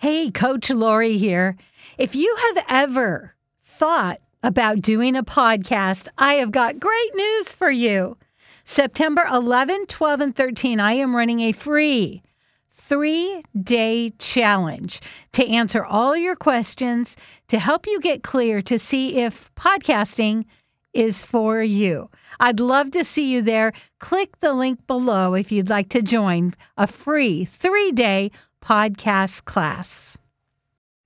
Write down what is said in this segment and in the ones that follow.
Hey, Coach Laurie here. If you have ever thought about doing a podcast, I have got great news for you. September 11, 12, and 13, I am running a free three day challenge to answer all your questions to help you get clear to see if podcasting is for you. I'd love to see you there. Click the link below if you'd like to join a free three day podcast class.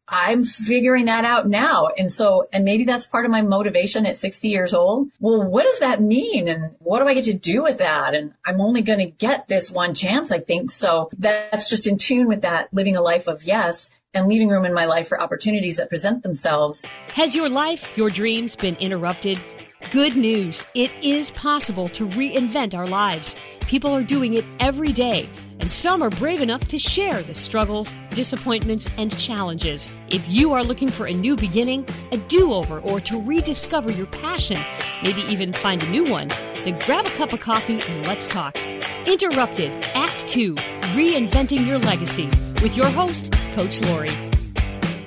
I'm figuring that out now. And so, and maybe that's part of my motivation at 60 years old. Well, what does that mean? And what do I get to do with that? And I'm only going to get this one chance, I think. So that's just in tune with that living a life of yes and leaving room in my life for opportunities that present themselves. Has your life, your dreams been interrupted? Good news. It is possible to reinvent our lives. People are doing it every day, and some are brave enough to share the struggles, disappointments, and challenges. If you are looking for a new beginning, a do over, or to rediscover your passion, maybe even find a new one, then grab a cup of coffee and let's talk. Interrupted, Act 2 Reinventing Your Legacy with your host, Coach Laurie.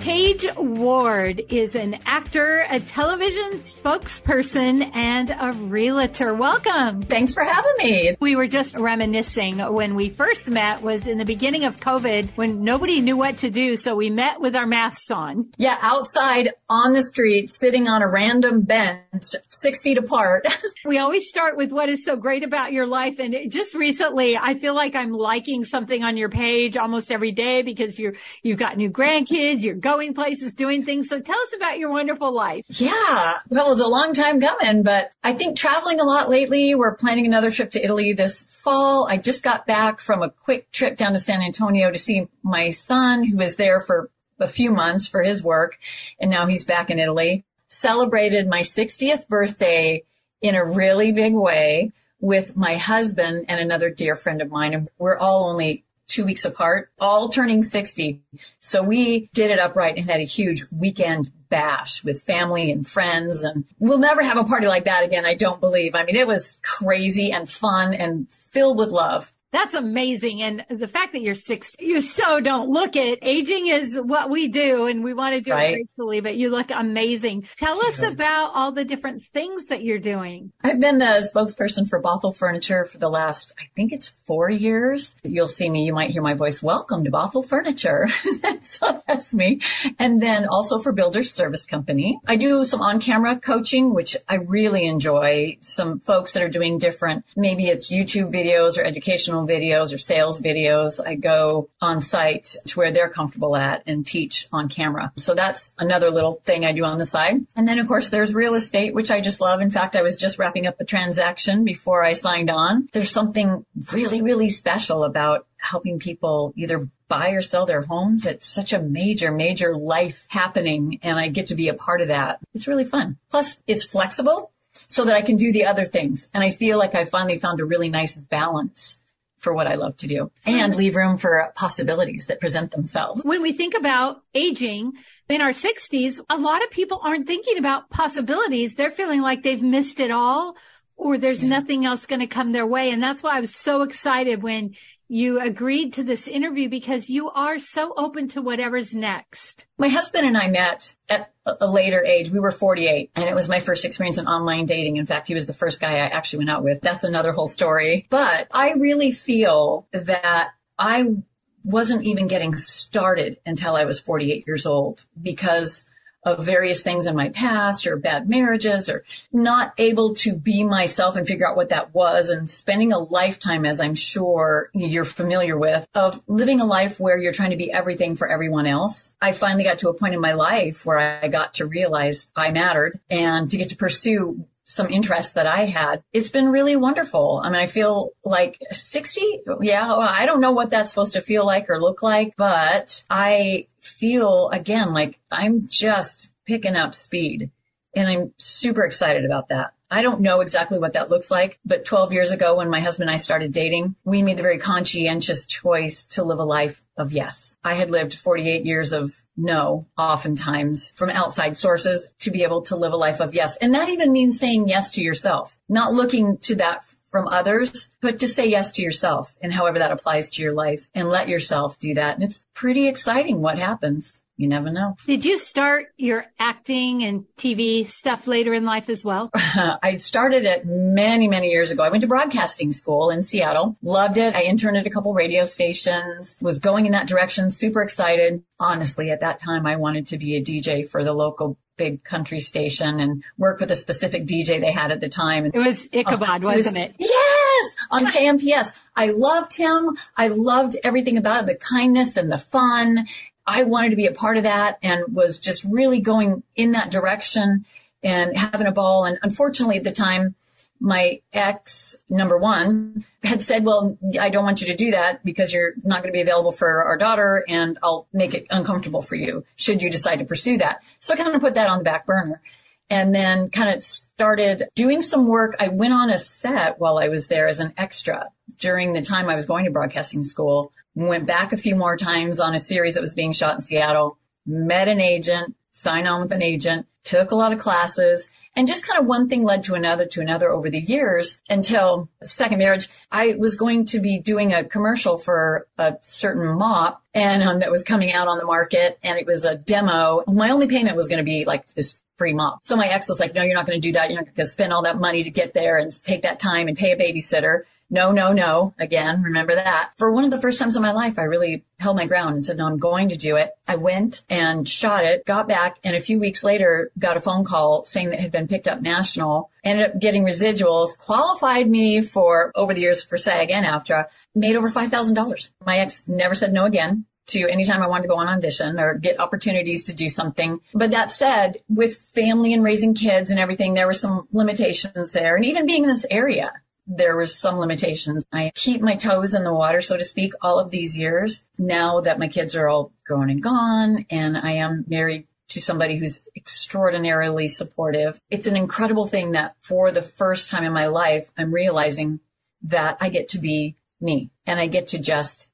Paige Ward is an actor, a television spokesperson, and a realtor. Welcome. Thanks for having me. We were just reminiscing when we first met was in the beginning of COVID when nobody knew what to do. So we met with our masks on. Yeah, outside on the street, sitting on a random bench, six feet apart. we always start with what is so great about your life. And just recently, I feel like I'm liking something on your page almost every day because you're, you've got new grandkids, you're going going places, doing things. So tell us about your wonderful life. Yeah. Well, it's a long time coming, but I think traveling a lot lately. We're planning another trip to Italy this fall. I just got back from a quick trip down to San Antonio to see my son who was there for a few months for his work. And now he's back in Italy. Celebrated my 60th birthday in a really big way with my husband and another dear friend of mine. And we're all only two weeks apart, all turning 60. So we did it upright and had a huge weekend bash with family and friends. And we'll never have a party like that again, I don't believe. I mean, it was crazy and fun and filled with love. That's amazing. And the fact that you're six, you so don't look it. Aging is what we do and we want to do right. it gracefully, but you look amazing. Tell us about all the different things that you're doing. I've been the spokesperson for Bothell Furniture for the last, I think it's four years. You'll see me, you might hear my voice. Welcome to Bothell Furniture. so that's me. And then also for Builders Service Company. I do some on camera coaching, which I really enjoy. Some folks that are doing different, maybe it's YouTube videos or educational videos or sales videos. I go on site to where they're comfortable at and teach on camera. So that's another little thing I do on the side. And then of course there's real estate, which I just love. In fact, I was just wrapping up a transaction before I signed on. There's something really, really special about helping people either buy or sell their homes. It's such a major, major life happening and I get to be a part of that. It's really fun. Plus it's flexible so that I can do the other things. And I feel like I finally found a really nice balance for what I love to do and leave room for possibilities that present themselves. When we think about aging in our 60s, a lot of people aren't thinking about possibilities. They're feeling like they've missed it all or there's yeah. nothing else going to come their way. And that's why I was so excited when you agreed to this interview because you are so open to whatever's next. My husband and I met at a later age. We were 48 and it was my first experience in online dating. In fact, he was the first guy I actually went out with. That's another whole story. But I really feel that I wasn't even getting started until I was 48 years old because of various things in my past or bad marriages or not able to be myself and figure out what that was and spending a lifetime, as I'm sure you're familiar with, of living a life where you're trying to be everything for everyone else. I finally got to a point in my life where I got to realize I mattered and to get to pursue some interests that I had. It's been really wonderful. I mean, I feel like 60. Yeah. I don't know what that's supposed to feel like or look like, but I feel again like I'm just picking up speed and I'm super excited about that. I don't know exactly what that looks like, but 12 years ago when my husband and I started dating, we made the very conscientious choice to live a life of yes. I had lived 48 years of no, oftentimes from outside sources to be able to live a life of yes. And that even means saying yes to yourself, not looking to that from others, but to say yes to yourself and however that applies to your life and let yourself do that. And it's pretty exciting what happens. You never know. Did you start your acting and TV stuff later in life as well? I started it many, many years ago. I went to broadcasting school in Seattle, loved it. I interned at a couple radio stations, was going in that direction, super excited. Honestly, at that time, I wanted to be a DJ for the local big country station and work with a specific DJ they had at the time. It was Ichabod, oh, wasn't it? Was, yes, on KMPS. I loved him. I loved everything about it, the kindness and the fun. I wanted to be a part of that and was just really going in that direction and having a ball. And unfortunately at the time, my ex number one had said, well, I don't want you to do that because you're not going to be available for our daughter and I'll make it uncomfortable for you should you decide to pursue that. So I kind of put that on the back burner and then kind of started doing some work. I went on a set while I was there as an extra during the time I was going to broadcasting school, went back a few more times on a series that was being shot in Seattle, met an agent, signed on with an agent, took a lot of classes, and just kind of one thing led to another to another over the years until second marriage. I was going to be doing a commercial for a certain mop and um, that was coming out on the market and it was a demo. My only payment was going to be like this free mop. So my ex was like, no, you're not going to do that. You're not going to spend all that money to get there and take that time and pay a babysitter no, no, no. Again, remember that. For one of the first times in my life, I really held my ground and said, no, I'm going to do it. I went and shot it, got back, and a few weeks later got a phone call saying that it had been picked up national, ended up getting residuals, qualified me for over the years for SAG and AFTRA, made over $5,000. My ex never said no again to anytime I wanted to go on audition or get opportunities to do something. But that said, with family and raising kids and everything, there were some limitations there. And even being in this area, there was some limitations. I keep my toes in the water, so to speak, all of these years. Now that my kids are all grown and gone and I am married to somebody who's extraordinarily supportive. It's an incredible thing that for the first time in my life, I'm realizing that I get to be me and I get to just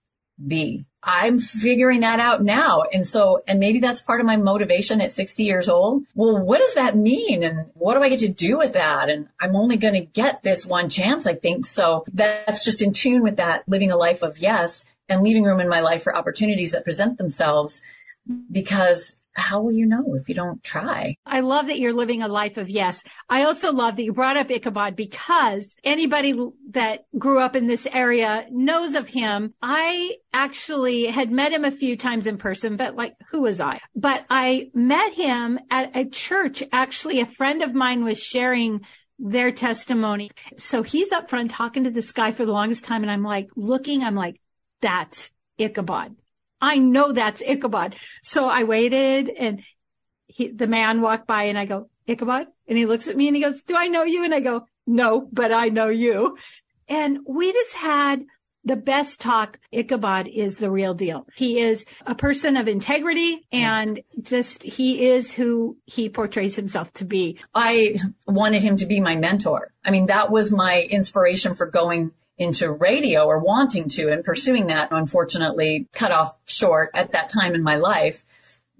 be. I'm figuring that out now. And so, and maybe that's part of my motivation at 60 years old. Well, what does that mean? And what do I get to do with that? And I'm only going to get this one chance, I think. So that's just in tune with that living a life of yes and leaving room in my life for opportunities that present themselves because how will you know if you don't try? I love that you're living a life of yes. I also love that you brought up Ichabod because anybody that grew up in this area knows of him. I actually had met him a few times in person, but like, who was I? But I met him at a church. Actually, a friend of mine was sharing their testimony. So he's up front talking to this guy for the longest time. And I'm like looking, I'm like, that's Ichabod. I know that's Ichabod. So I waited and he, the man walked by and I go, Ichabod? And he looks at me and he goes, do I know you? And I go, no, but I know you. And we just had the best talk. Ichabod is the real deal. He is a person of integrity and just he is who he portrays himself to be. I wanted him to be my mentor. I mean, that was my inspiration for going into radio or wanting to and pursuing that unfortunately cut off short at that time in my life.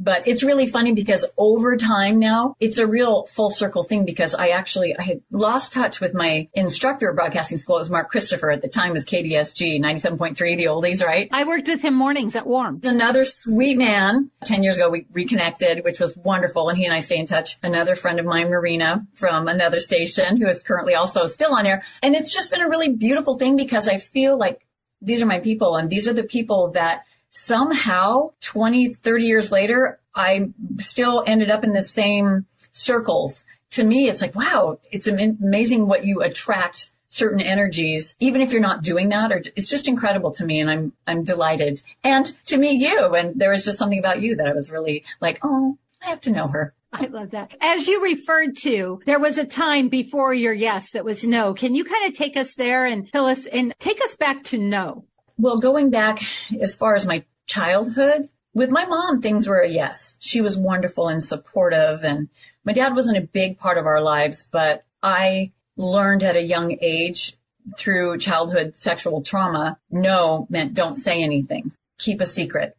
But it's really funny because over time now, it's a real full circle thing because I actually, I had lost touch with my instructor at broadcasting school. It was Mark Christopher at the time was KBSG 97.3, the oldies, right? I worked with him mornings at Warm. Another sweet man. 10 years ago, we reconnected, which was wonderful. And he and I stay in touch. Another friend of mine, Marina from another station who is currently also still on air. And it's just been a really beautiful thing because I feel like these are my people and these are the people that somehow 20, 30 years later, I still ended up in the same circles. To me, it's like, wow, it's amazing what you attract certain energies, even if you're not doing that, or it's just incredible to me. And I'm, I'm delighted. And to meet you. And there was just something about you that I was really like, oh, I have to know her. I love that. As you referred to, there was a time before your yes that was no. Can you kind of take us there and tell us and take us back to no? Well, going back as far as my childhood, with my mom, things were a yes. She was wonderful and supportive and my dad wasn't a big part of our lives, but I learned at a young age through childhood sexual trauma, no meant don't say anything. Keep a secret.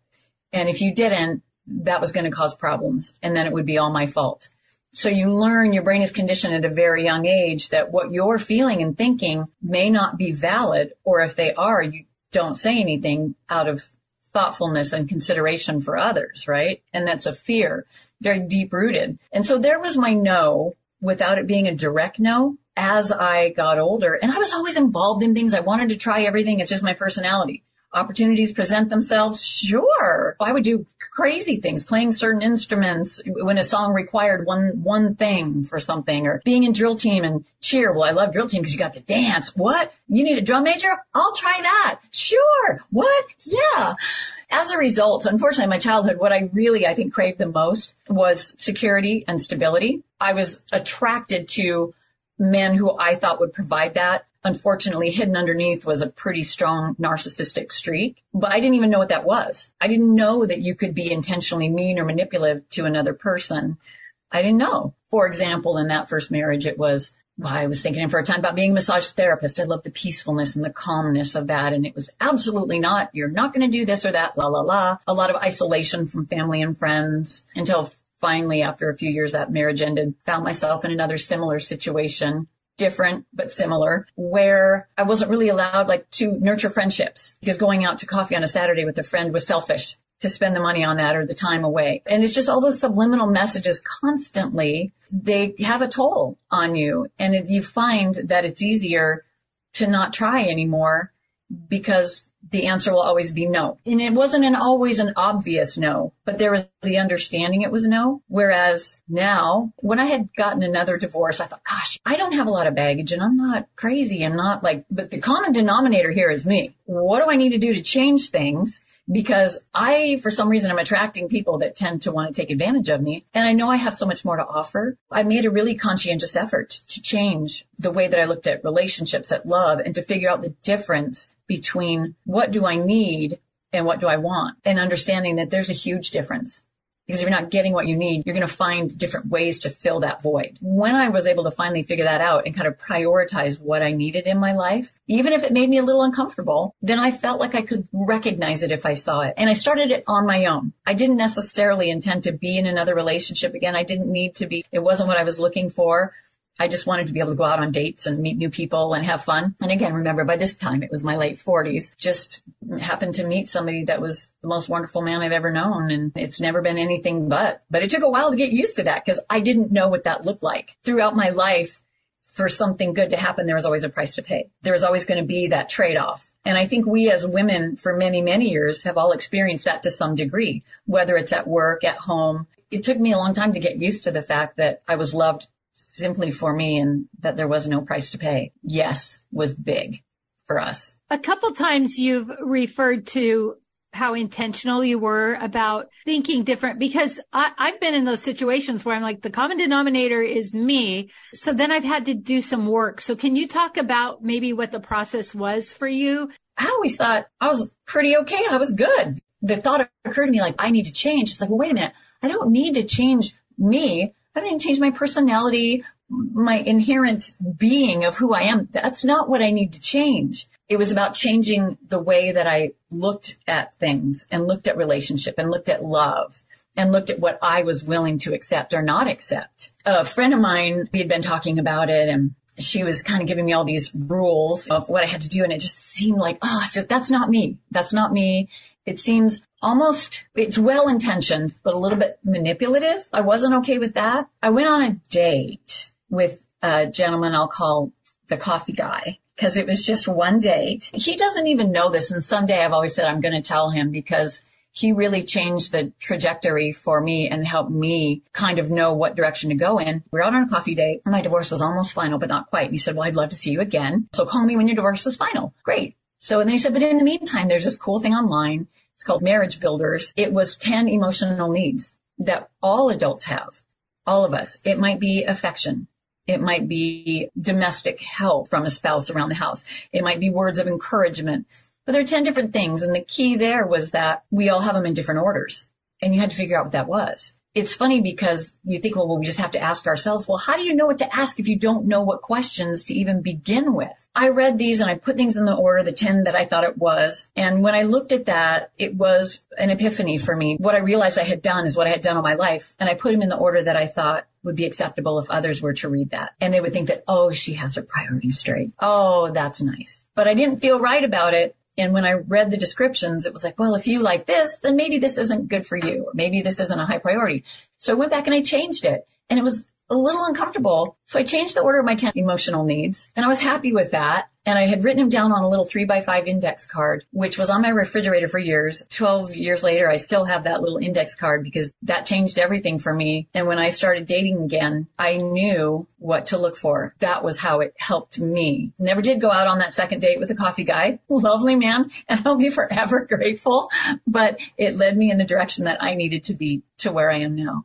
And if you didn't, that was going to cause problems and then it would be all my fault. So you learn your brain is conditioned at a very young age that what you're feeling and thinking may not be valid, or if they are, you don't say anything out of thoughtfulness and consideration for others, right? And that's a fear, very deep rooted. And so there was my no without it being a direct no as I got older. And I was always involved in things. I wanted to try everything. It's just my personality opportunities present themselves, sure. I would do crazy things, playing certain instruments when a song required one, one thing for something or being in drill team and cheer. Well, I love drill team because you got to dance. What? You need a drum major? I'll try that. Sure. What? Yeah. As a result, unfortunately, my childhood, what I really, I think, craved the most was security and stability. I was attracted to men who I thought would provide that unfortunately hidden underneath was a pretty strong narcissistic streak. But I didn't even know what that was. I didn't know that you could be intentionally mean or manipulative to another person. I didn't know. For example, in that first marriage, it was, well, I was thinking for a time about being a massage therapist. I love the peacefulness and the calmness of that. And it was absolutely not, you're not going to do this or that, la, la, la. A lot of isolation from family and friends until finally, after a few years, that marriage ended, found myself in another similar situation different but similar where I wasn't really allowed like to nurture friendships because going out to coffee on a Saturday with a friend was selfish to spend the money on that or the time away. And it's just all those subliminal messages constantly, they have a toll on you. And you find that it's easier to not try anymore because the answer will always be no. And it wasn't an always an obvious no, but there was the understanding it was no. Whereas now, when I had gotten another divorce, I thought, gosh, I don't have a lot of baggage and I'm not crazy. I'm not like, but the common denominator here is me. What do I need to do to change things? Because I, for some reason, I'm attracting people that tend to want to take advantage of me. And I know I have so much more to offer. I made a really conscientious effort to change the way that I looked at relationships, at love, and to figure out the difference between what do I need and what do I want and understanding that there's a huge difference. Because if you're not getting what you need, you're going to find different ways to fill that void. When I was able to finally figure that out and kind of prioritize what I needed in my life, even if it made me a little uncomfortable, then I felt like I could recognize it if I saw it. And I started it on my own. I didn't necessarily intend to be in another relationship again. I didn't need to be. It wasn't what I was looking for. I just wanted to be able to go out on dates and meet new people and have fun. And again, remember by this time it was my late forties, just happened to meet somebody that was the most wonderful man I've ever known. And it's never been anything but, but it took a while to get used to that because I didn't know what that looked like throughout my life. For something good to happen, there was always a price to pay. There was always going to be that trade off. And I think we as women for many, many years have all experienced that to some degree, whether it's at work, at home. It took me a long time to get used to the fact that I was loved simply for me and that there was no price to pay. Yes was big for us. A couple times you've referred to how intentional you were about thinking different because I, have been in those situations where I'm like, the common denominator is me. So then I've had to do some work. So can you talk about maybe what the process was for you? I always thought I was pretty okay. I was good. The thought occurred to me like, I need to change. It's like, well, wait a minute. I don't need to change me. I didn't change my personality, my inherent being of who I am. That's not what I need to change. It was about changing the way that I looked at things and looked at relationship and looked at love and looked at what I was willing to accept or not accept. A friend of mine, we had been talking about it and she was kind of giving me all these rules of what I had to do. And it just seemed like, oh, just, that's not me. That's not me. It seems almost, it's well intentioned, but a little bit manipulative. I wasn't okay with that. I went on a date with a gentleman I'll call the coffee guy because it was just one date. He doesn't even know this. And someday I've always said I'm going to tell him because he really changed the trajectory for me and helped me kind of know what direction to go in. We are out on a coffee date. My divorce was almost final, but not quite. And he said, well, I'd love to see you again. So call me when your divorce is final. Great. So and then he said, but in the meantime, there's this cool thing online. It's called Marriage Builders. It was 10 emotional needs that all adults have. All of us. It might be affection. It might be domestic help from a spouse around the house. It might be words of encouragement. But there are 10 different things. And the key there was that we all have them in different orders. And you had to figure out what that was. It's funny because you think, well, well, we just have to ask ourselves, well, how do you know what to ask if you don't know what questions to even begin with? I read these and I put things in the order, the 10 that I thought it was. And when I looked at that, it was an epiphany for me. What I realized I had done is what I had done all my life. And I put them in the order that I thought would be acceptable if others were to read that. And they would think that, oh, she has her priorities straight. Oh, that's nice. But I didn't feel right about it and when I read the descriptions, it was like, well, if you like this, then maybe this isn't good for you, or maybe this isn't a high priority. So I went back and I changed it. And it was a little uncomfortable. So I changed the order of my 10 emotional needs and I was happy with that. And I had written them down on a little three by five index card, which was on my refrigerator for years. 12 years later, I still have that little index card because that changed everything for me. And when I started dating again, I knew what to look for. That was how it helped me. Never did go out on that second date with a coffee guy. Lovely man. And I'll be forever grateful. But it led me in the direction that I needed to be to where I am now.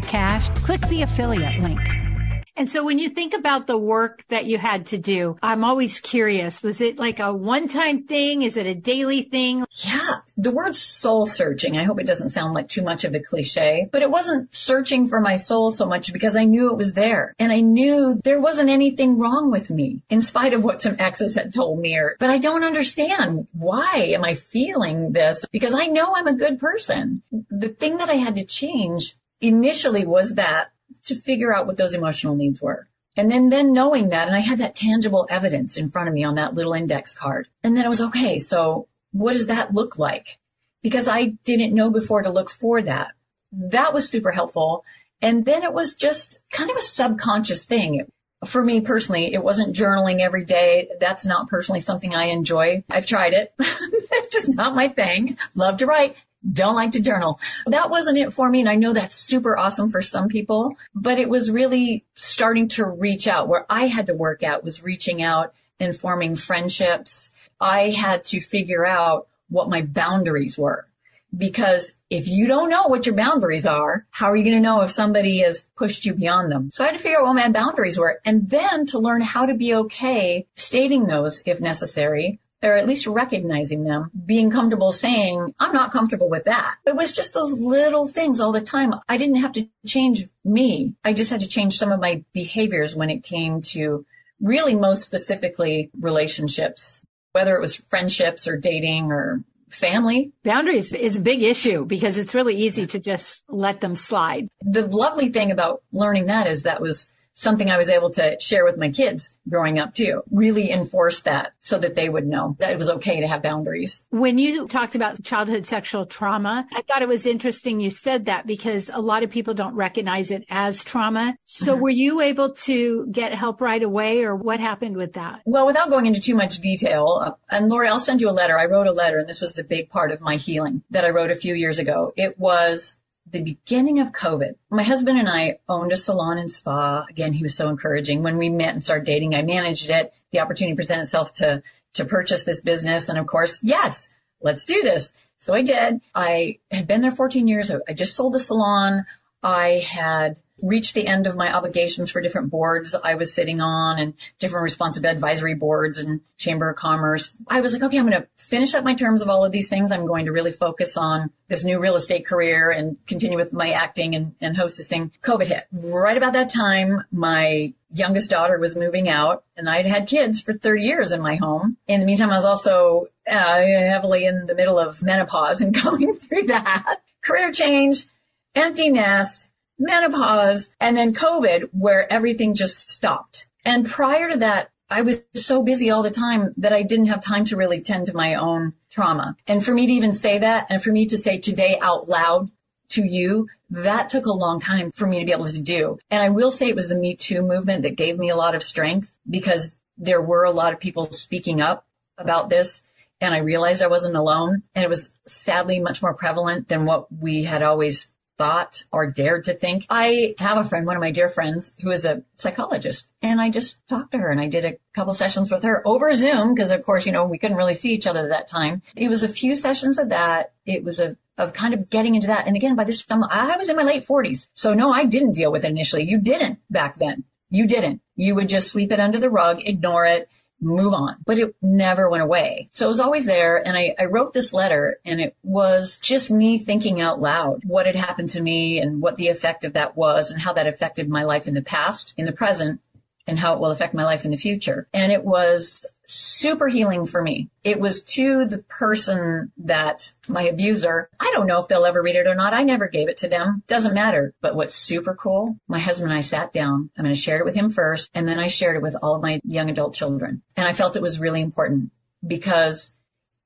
cash, click the affiliate link. And so when you think about the work that you had to do, I'm always curious. Was it like a one time thing? Is it a daily thing? Yeah. The word soul searching, I hope it doesn't sound like too much of a cliche, but it wasn't searching for my soul so much because I knew it was there and I knew there wasn't anything wrong with me in spite of what some exes had told me or, but I don't understand why am I feeling this because I know I'm a good person. The thing that I had to change initially was that to figure out what those emotional needs were. And then, then knowing that, and I had that tangible evidence in front of me on that little index card. And then I was okay. So what does that look like? Because I didn't know before to look for that. That was super helpful. And then it was just kind of a subconscious thing. For me personally, it wasn't journaling every day. That's not personally something I enjoy. I've tried it. it's just not my thing. Love to write don't like to journal. That wasn't it for me. And I know that's super awesome for some people, but it was really starting to reach out where I had to work out was reaching out and forming friendships. I had to figure out what my boundaries were. Because if you don't know what your boundaries are, how are you going to know if somebody has pushed you beyond them? So I had to figure out what my boundaries were and then to learn how to be okay stating those if necessary or at least recognizing them, being comfortable saying, I'm not comfortable with that. It was just those little things all the time. I didn't have to change me. I just had to change some of my behaviors when it came to really most specifically relationships, whether it was friendships or dating or family. Boundaries is a big issue because it's really easy to just let them slide. The lovely thing about learning that is that was something I was able to share with my kids growing up too. Really enforce that so that they would know that it was okay to have boundaries. When you talked about childhood sexual trauma, I thought it was interesting you said that because a lot of people don't recognize it as trauma. So mm-hmm. were you able to get help right away or what happened with that? Well, without going into too much detail, and Laurie, I'll send you a letter. I wrote a letter and this was a big part of my healing that I wrote a few years ago. It was the beginning of COVID, my husband and I owned a salon and spa. Again, he was so encouraging. When we met and started dating, I managed it. The opportunity presented itself to, to purchase this business. And of course, yes, let's do this. So I did. I had been there 14 years. I just sold the salon. I had reached the end of my obligations for different boards I was sitting on and different responsible advisory boards and chamber of commerce. I was like, okay, I'm going to finish up my terms of all of these things. I'm going to really focus on this new real estate career and continue with my acting and, and hostessing. COVID hit. Right about that time, my youngest daughter was moving out and I'd had kids for 30 years in my home. In the meantime, I was also uh, heavily in the middle of menopause and going through that. Career change, empty nest, menopause, and then COVID, where everything just stopped. And prior to that, I was so busy all the time that I didn't have time to really tend to my own trauma. And for me to even say that and for me to say today out loud to you, that took a long time for me to be able to do. And I will say it was the Me Too movement that gave me a lot of strength because there were a lot of people speaking up about this and I realized I wasn't alone and it was sadly much more prevalent than what we had always thought or dared to think. I have a friend, one of my dear friends, who is a psychologist, and I just talked to her and I did a couple sessions with her over Zoom because, of course, you know, we couldn't really see each other at that time. It was a few sessions of that. It was a of kind of getting into that. And again, by this time, I was in my late 40s. So no, I didn't deal with it initially. You didn't back then. You didn't. You would just sweep it under the rug, ignore it, move on. But it never went away. So it was always there. And I, I wrote this letter and it was just me thinking out loud what had happened to me and what the effect of that was and how that affected my life in the past, in the present, and how it will affect my life in the future. And it was super healing for me. It was to the person that my abuser, I don't know if they'll ever read it or not. I never gave it to them. Doesn't matter. But what's super cool, my husband and I sat down. I mean, I shared it with him first and then I shared it with all of my young adult children. And I felt it was really important because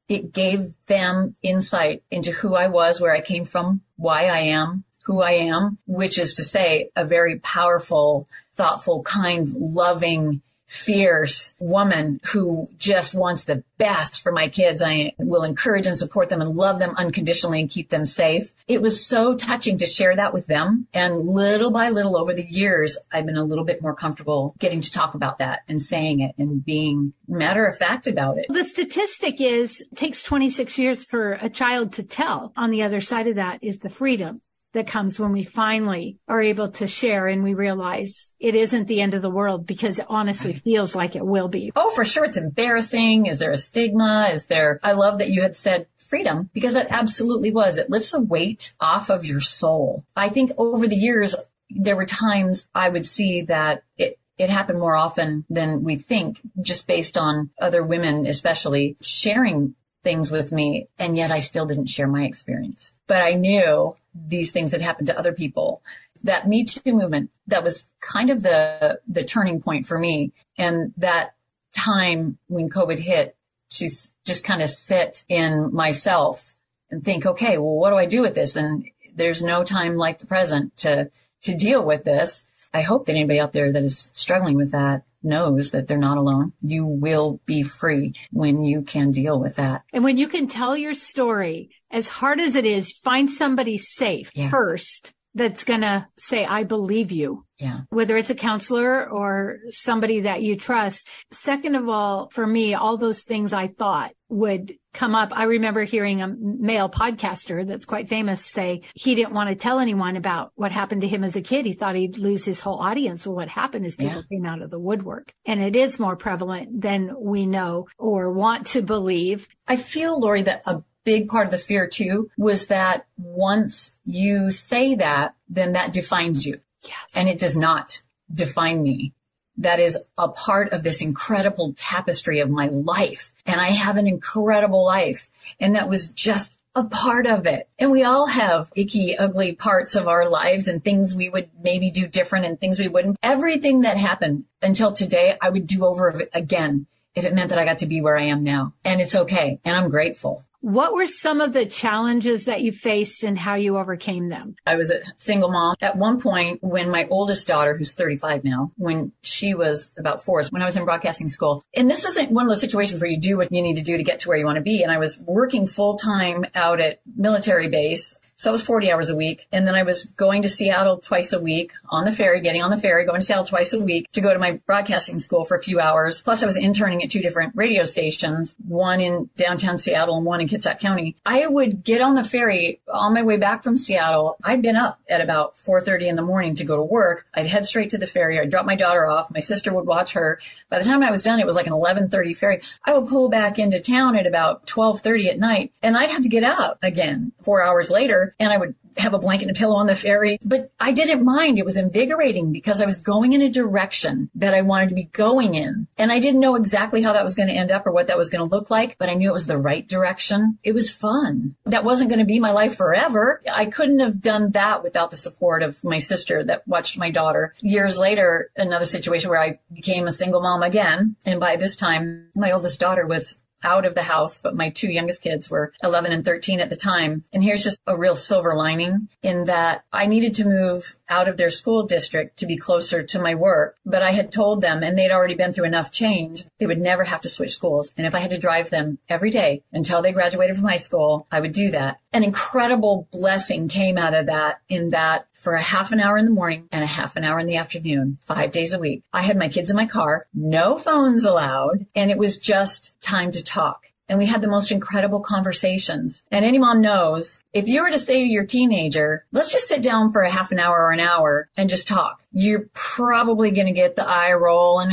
it gave them insight into who I was, where I came from, why I am, who I am, which is to say a very powerful, thoughtful, kind, loving, fierce woman who just wants the best for my kids. I will encourage and support them and love them unconditionally and keep them safe. It was so touching to share that with them. And little by little over the years, I've been a little bit more comfortable getting to talk about that and saying it and being matter of fact about it. The statistic is it takes 26 years for a child to tell. On the other side of that is the freedom that comes when we finally are able to share and we realize it isn't the end of the world because it honestly feels like it will be. Oh, for sure. It's embarrassing. Is there a stigma? Is there, I love that you had said freedom because that absolutely was. It lifts a weight off of your soul. I think over the years, there were times I would see that it, it happened more often than we think, just based on other women, especially sharing things with me. And yet I still didn't share my experience, but I knew these things had happened to other people. That Me Too movement, that was kind of the, the turning point for me. And that time when COVID hit to just kind of sit in myself and think, okay, well, what do I do with this? And there's no time like the present to, to deal with this. I hope that anybody out there that is struggling with that knows that they're not alone. You will be free when you can deal with that. And when you can tell your story, as hard as it is, find somebody safe yeah. first that's going to say, I believe you. Yeah. Whether it's a counselor or somebody that you trust. Second of all, for me, all those things I thought would come up. I remember hearing a male podcaster that's quite famous say he didn't want to tell anyone about what happened to him as a kid. He thought he'd lose his whole audience. Well, what happened is people yeah. came out of the woodwork and it is more prevalent than we know or want to believe. I feel, Laurie, that a big part of the fear too was that once you say that, then that defines you. Yes. And it does not define me. That is a part of this incredible tapestry of my life. And I have an incredible life. And that was just a part of it. And we all have icky, ugly parts of our lives and things we would maybe do different and things we wouldn't. Everything that happened until today, I would do over again if it meant that I got to be where I am now. And it's okay. And I'm grateful. What were some of the challenges that you faced and how you overcame them? I was a single mom. At one point, when my oldest daughter, who's 35 now, when she was about four, when I was in broadcasting school, and this isn't one of those situations where you do what you need to do to get to where you want to be. And I was working full time out at military base so it was 40 hours a week. And then I was going to Seattle twice a week on the ferry, getting on the ferry, going to Seattle twice a week to go to my broadcasting school for a few hours. Plus I was interning at two different radio stations, one in downtown Seattle and one in Kitsap County. I would get on the ferry on my way back from Seattle. I'd been up at about 4.30 in the morning to go to work. I'd head straight to the ferry. I'd drop my daughter off. My sister would watch her. By the time I was done, it was like an 11.30 ferry. I would pull back into town at about 12.30 at night and I'd have to get out again four hours later and I would have a blanket and a pillow on the ferry. But I didn't mind. It was invigorating because I was going in a direction that I wanted to be going in. And I didn't know exactly how that was going to end up or what that was going to look like, but I knew it was the right direction. It was fun. That wasn't going to be my life forever. I couldn't have done that without the support of my sister that watched my daughter. Years later, another situation where I became a single mom again. And by this time, my oldest daughter was out of the house, but my two youngest kids were 11 and 13 at the time. And here's just a real silver lining in that I needed to move out of their school district to be closer to my work, but I had told them and they'd already been through enough change. They would never have to switch schools. And if I had to drive them every day until they graduated from high school, I would do that. An incredible blessing came out of that in that for a half an hour in the morning and a half an hour in the afternoon, five days a week, I had my kids in my car, no phones allowed, and it was just time to talk and we had the most incredible conversations. And any mom knows if you were to say to your teenager, let's just sit down for a half an hour or an hour and just talk, you're probably going to get the eye roll and,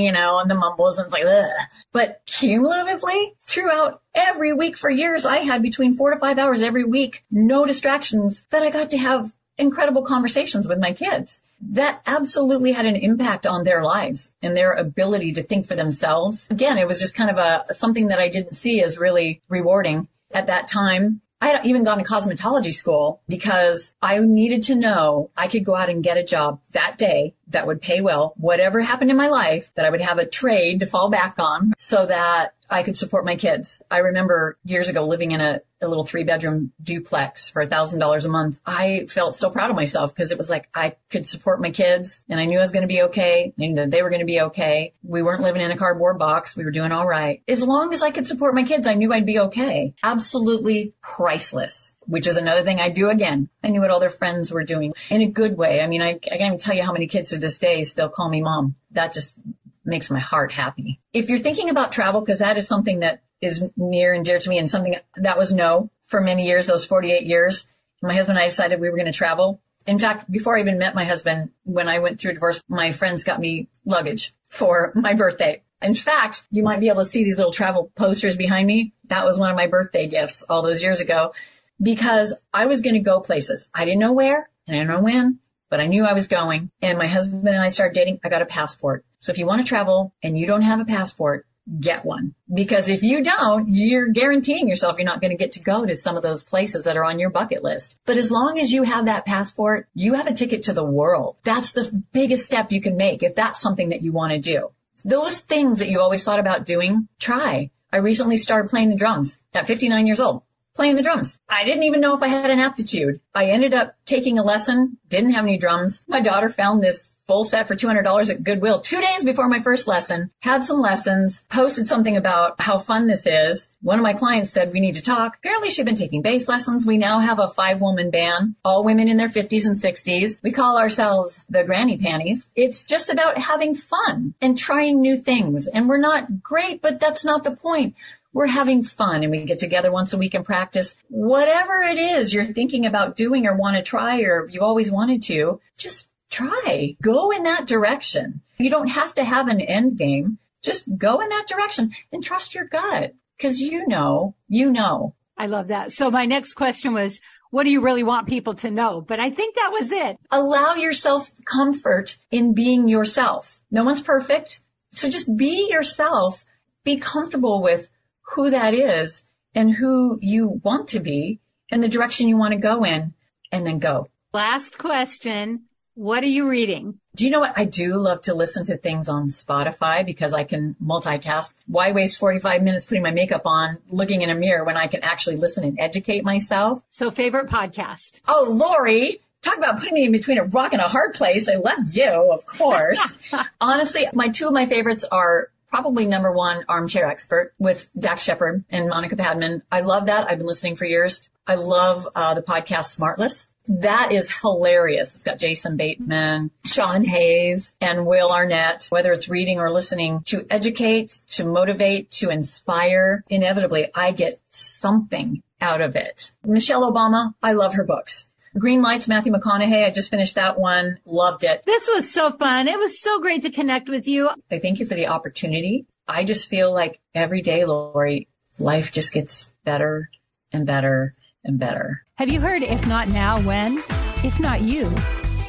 you know, and the mumbles and it's like, Ugh. but cumulatively throughout every week for years, I had between four to five hours every week, no distractions that I got to have incredible conversations with my kids that absolutely had an impact on their lives and their ability to think for themselves. Again, it was just kind of a something that I didn't see as really rewarding at that time. I had even gone to cosmetology school because I needed to know I could go out and get a job that day that would pay well, whatever happened in my life, that I would have a trade to fall back on so that I could support my kids. I remember years ago living in a, a little three bedroom duplex for a thousand dollars a month. I felt so proud of myself because it was like I could support my kids and I knew I was going to be okay and that they were going to be okay. We weren't living in a cardboard box. We were doing all right. As long as I could support my kids, I knew I'd be okay. Absolutely priceless which is another thing I do again. I knew what all their friends were doing in a good way. I mean, I, I can't even tell you how many kids to this day still call me mom. That just makes my heart happy. If you're thinking about travel, because that is something that is near and dear to me and something that was no for many years, those 48 years, my husband and I decided we were going to travel. In fact, before I even met my husband, when I went through divorce, my friends got me luggage for my birthday. In fact, you might be able to see these little travel posters behind me. That was one of my birthday gifts all those years ago because I was going to go places. I didn't know where and I didn't know when, but I knew I was going. And my husband and I started dating. I got a passport. So if you want to travel and you don't have a passport, get one. Because if you don't, you're guaranteeing yourself you're not going to get to go to some of those places that are on your bucket list. But as long as you have that passport, you have a ticket to the world. That's the biggest step you can make if that's something that you want to do. Those things that you always thought about doing, try. I recently started playing the drums at 59 years old playing the drums. I didn't even know if I had an aptitude. I ended up taking a lesson, didn't have any drums. My daughter found this full set for $200 at Goodwill two days before my first lesson, had some lessons, posted something about how fun this is. One of my clients said we need to talk. Apparently she'd been taking bass lessons. We now have a five woman band, all women in their 50s and 60s. We call ourselves the Grannie Panties. It's just about having fun and trying new things. And we're not great, but that's not the point we're having fun and we get together once a week and practice. Whatever it is you're thinking about doing or want to try or you've always wanted to, just try. Go in that direction. You don't have to have an end game. Just go in that direction and trust your gut because you know, you know. I love that. So my next question was, what do you really want people to know? But I think that was it. Allow yourself comfort in being yourself. No one's perfect. So just be yourself. Be comfortable with who that is and who you want to be and the direction you want to go in and then go. Last question. What are you reading? Do you know what? I do love to listen to things on Spotify because I can multitask. Why waste 45 minutes putting my makeup on, looking in a mirror when I can actually listen and educate myself? So favorite podcast? Oh, Laurie. Talk about putting me in between a rock and a hard place. I love you, of course. Honestly, my two of my favorites are probably number one armchair expert with Dax Shepard and Monica Padman. I love that. I've been listening for years. I love uh, the podcast Smartless. That is hilarious. It's got Jason Bateman, Sean Hayes, and Will Arnett. Whether it's reading or listening to educate, to motivate, to inspire, inevitably I get something out of it. Michelle Obama, I love her books. Green Lights, Matthew McConaughey. I just finished that one. Loved it. This was so fun. It was so great to connect with you. I thank you for the opportunity. I just feel like every day, Laurie, life just gets better and better and better. Have you heard if not now, when? If not you,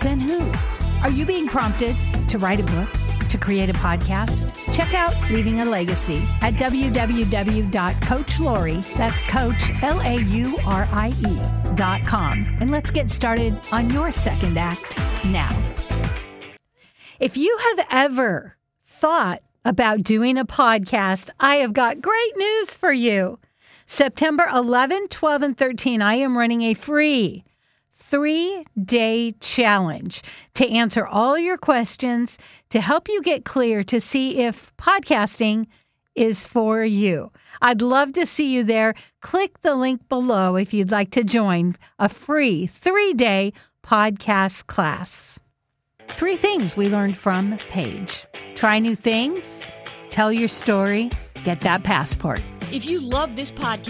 then who? Are you being prompted to write a book? To create a podcast? Check out Leaving a Legacy at www.coachlaurie, that's coach, L-A-U-R-I-E dot com. And let's get started on your second act now. If you have ever thought about doing a podcast, I have got great news for you. September 11, 12, and 13, I am running a free three day challenge to answer all your questions to help you get clear to see if podcasting is for you. I'd love to see you there. Click the link below if you'd like to join a free three day podcast class. Three things we learned from Paige try new things, tell your story, get that passport. If you love this podcast,